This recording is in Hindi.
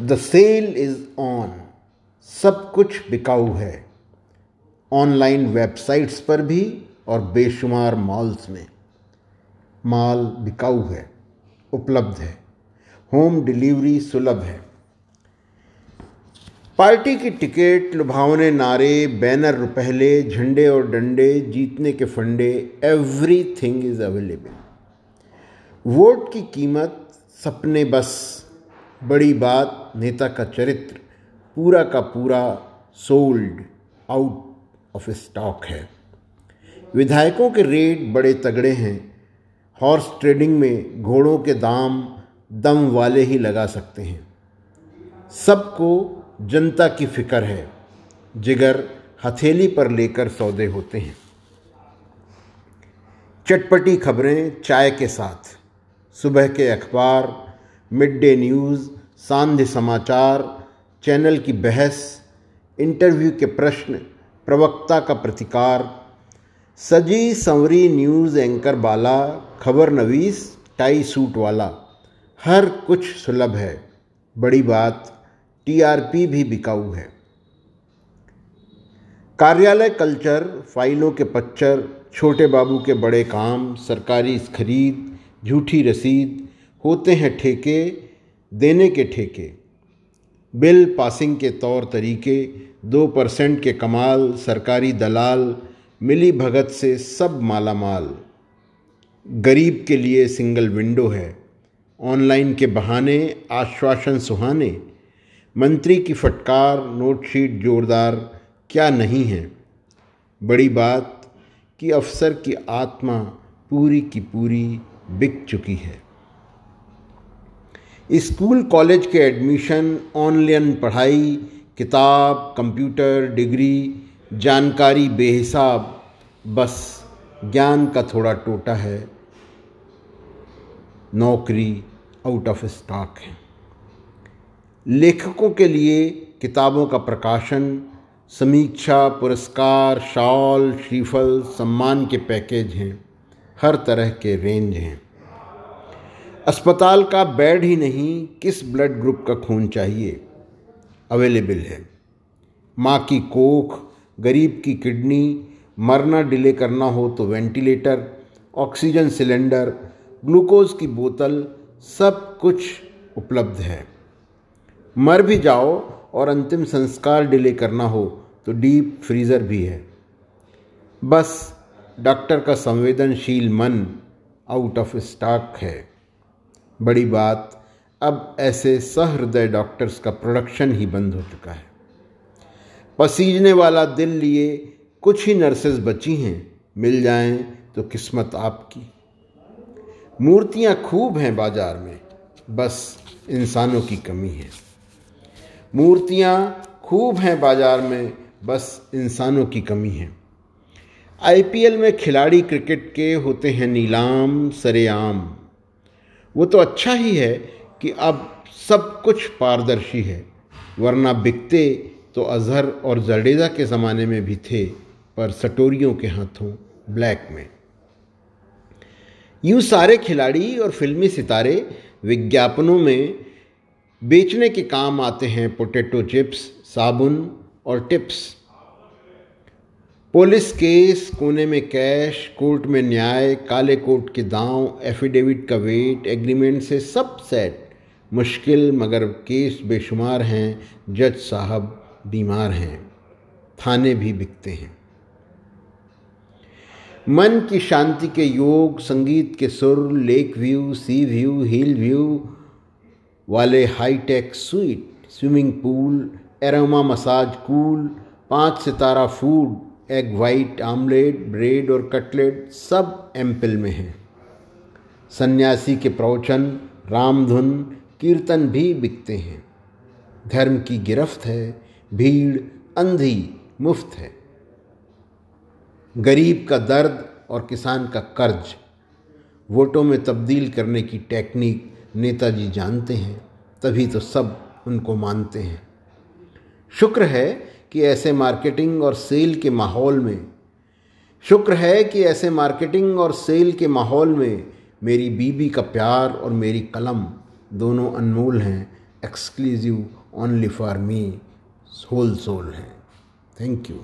द सेल इज़ ऑन सब कुछ बिकाऊ है। ऑनलाइन वेबसाइट्स पर भी और बेशुमार मॉल्स में। माल बिकाऊ है। उपलब्ध है। होम डिलीवरी सुलभ है। पार्टी की टिकट, लुभावने नारे, बैनर रुपहले झंडे और डंडे, जीतने के फंडे everything is available vote की कीमत सपने बस। बड़ी बात नेता का चरित्र, पूरा का पूरा सोल्ड आउट ऑफ़ स्टॉक है। विधायकों के रेट बड़े तगड़े हैं हॉर्स ट्रेडिंग में घोड़ों के दाम दम वाले ही लगा सकते हैं। सबको जनता की फ़िक्र है, जिगर हथेली पर लेकर सौदे होते हैं। चटपटी खबरें चाय के साथ। सुबह के अखबार मिड डे न्यूज़ सांध्य समाचार, चैनल की बहस, इंटरव्यू के प्रश्न, प्रवक्ता का प्रतिकार। सजी संवरी न्यूज़ एंकर बाला, खबर नवीस, टाई सूट वाला। हर कुछ सुलभ है। बड़ी बात, टीआरपी भी बिकाऊ है। कार्यालय कल्चर, फाइलों के पच्चर, छोटे बाबू के बड़े काम, सरकारी खरीद, झूठी रसीद, होते हैं ठेके देने के ठेके, बिल पासिंग के तौर तरीके, दो परसेंट के कमाल, सरकारी दलाल, मिली भगत से सब माला माल गरीब के लिए सिंगल विंडो है, ऑनलाइन के बहाने, आश्वासन सुहाने। मंत्री की फटकार, नोटशीट जोरदार, क्या नहीं है? बड़ी बात कि अफसर की आत्मा पूरी की पूरी बिक चुकी है। स्कूल कॉलेज के एडमिशन, ऑनलाइन पढ़ाई, किताब, कंप्यूटर, डिग्री, जानकारी बेहिसाब, बस, ज्ञान का थोड़ा टोटा है। नौकरी आउट ऑफ़ स्टॉक है। लेखकों के लिए किताबों का प्रकाशन, समीक्षा, पुरस्कार, शॉल, श्रीफल, सम्मान के पैकेज हैं। हर तरह के रेंज हैं। अस्पताल का बेड ही नहीं, किस ब्लड ग्रुप का खून चाहिए? अवेलेबल है। माँ की कोख, गरीब की किडनी, मरना डिले करना हो तो वेंटिलेटर, ऑक्सीजन सिलेंडर, ग्लूकोज की बोतल, सब कुछ उपलब्ध है। मर भी जाओ और अंतिम संस्कार डिले करना हो तो डीप फ्रीज़र भी है। बस, डॉक्टर का संवेदनशील मन आउट ऑफ़ स्टॉक है। बड़ी बात, अब ऐसे सहृदय डॉक्टर्स का प्रोडक्शन ही बंद हो चुका है। पसीजने वाला दिल लिए कुछ ही नर्सेज बची हैं, मिल जाएँ तो किस्मत आपकी। मूर्तियाँ खूब हैं बाज़ार में, बस इंसानों की कमी है। मूर्तियाँ खूब हैं बाज़ार में, बस इंसानों की कमी है। आईपीएल में खिलाड़ी क्रिकेट के होते हैं नीलाम, सरेआम। वो तो अच्छा ही है कि अब सब कुछ पारदर्शी है, वरना बिकते तो अजहर और जडेजा के ज़माने में भी थे, पर सटोरियों के हाथों, ब्लैक में। यूँ सारे खिलाड़ी और फिल्मी सितारे विज्ञापनों में बेचने के काम आते हैं, पोटैटो चिप्स, साबुन और टिप्स। पुलिस केस, कोने में कैश, कोर्ट में न्याय, काले कोर्ट के दांव, एफिडेविट का वेट, एग्रीमेंट से सब सेट। मुश्किल, मगर केस बेशुमार हैं, जज साहब बीमार हैं। थाने भी बिकते हैं। मन की शांति के योग, संगीत के सुर, lake view, sea view, hill view वाले hi tech suite, swimming pool, aroma massage cool, पाँच सितारा food egg white omelette, bread और कटलेट सब एम्पिल में हैं। सन्यासी के प्रवचन, रामधुन, कीर्तन भी बिकते हैं। धर्म की गिरफ्त है, भीड़, अंधी, मुफ़्त है। गरीब का दर्द और किसान का कर्ज, वोटों में तब्दील करने की टेक्निक नेताजी जानते हैं, तभी तो सब उनको मानते हैं। शुक्र है कि ऐसे मार्केटिंग और सेल के माहौल में। शुक्र है कि ऐसे मार्केटिंग और सेल के माहौल में मेरी बीबी का प्यार और मेरी कलम दोनों अनमोल हैं। Exclusive only for me whole soul हैं। Thank you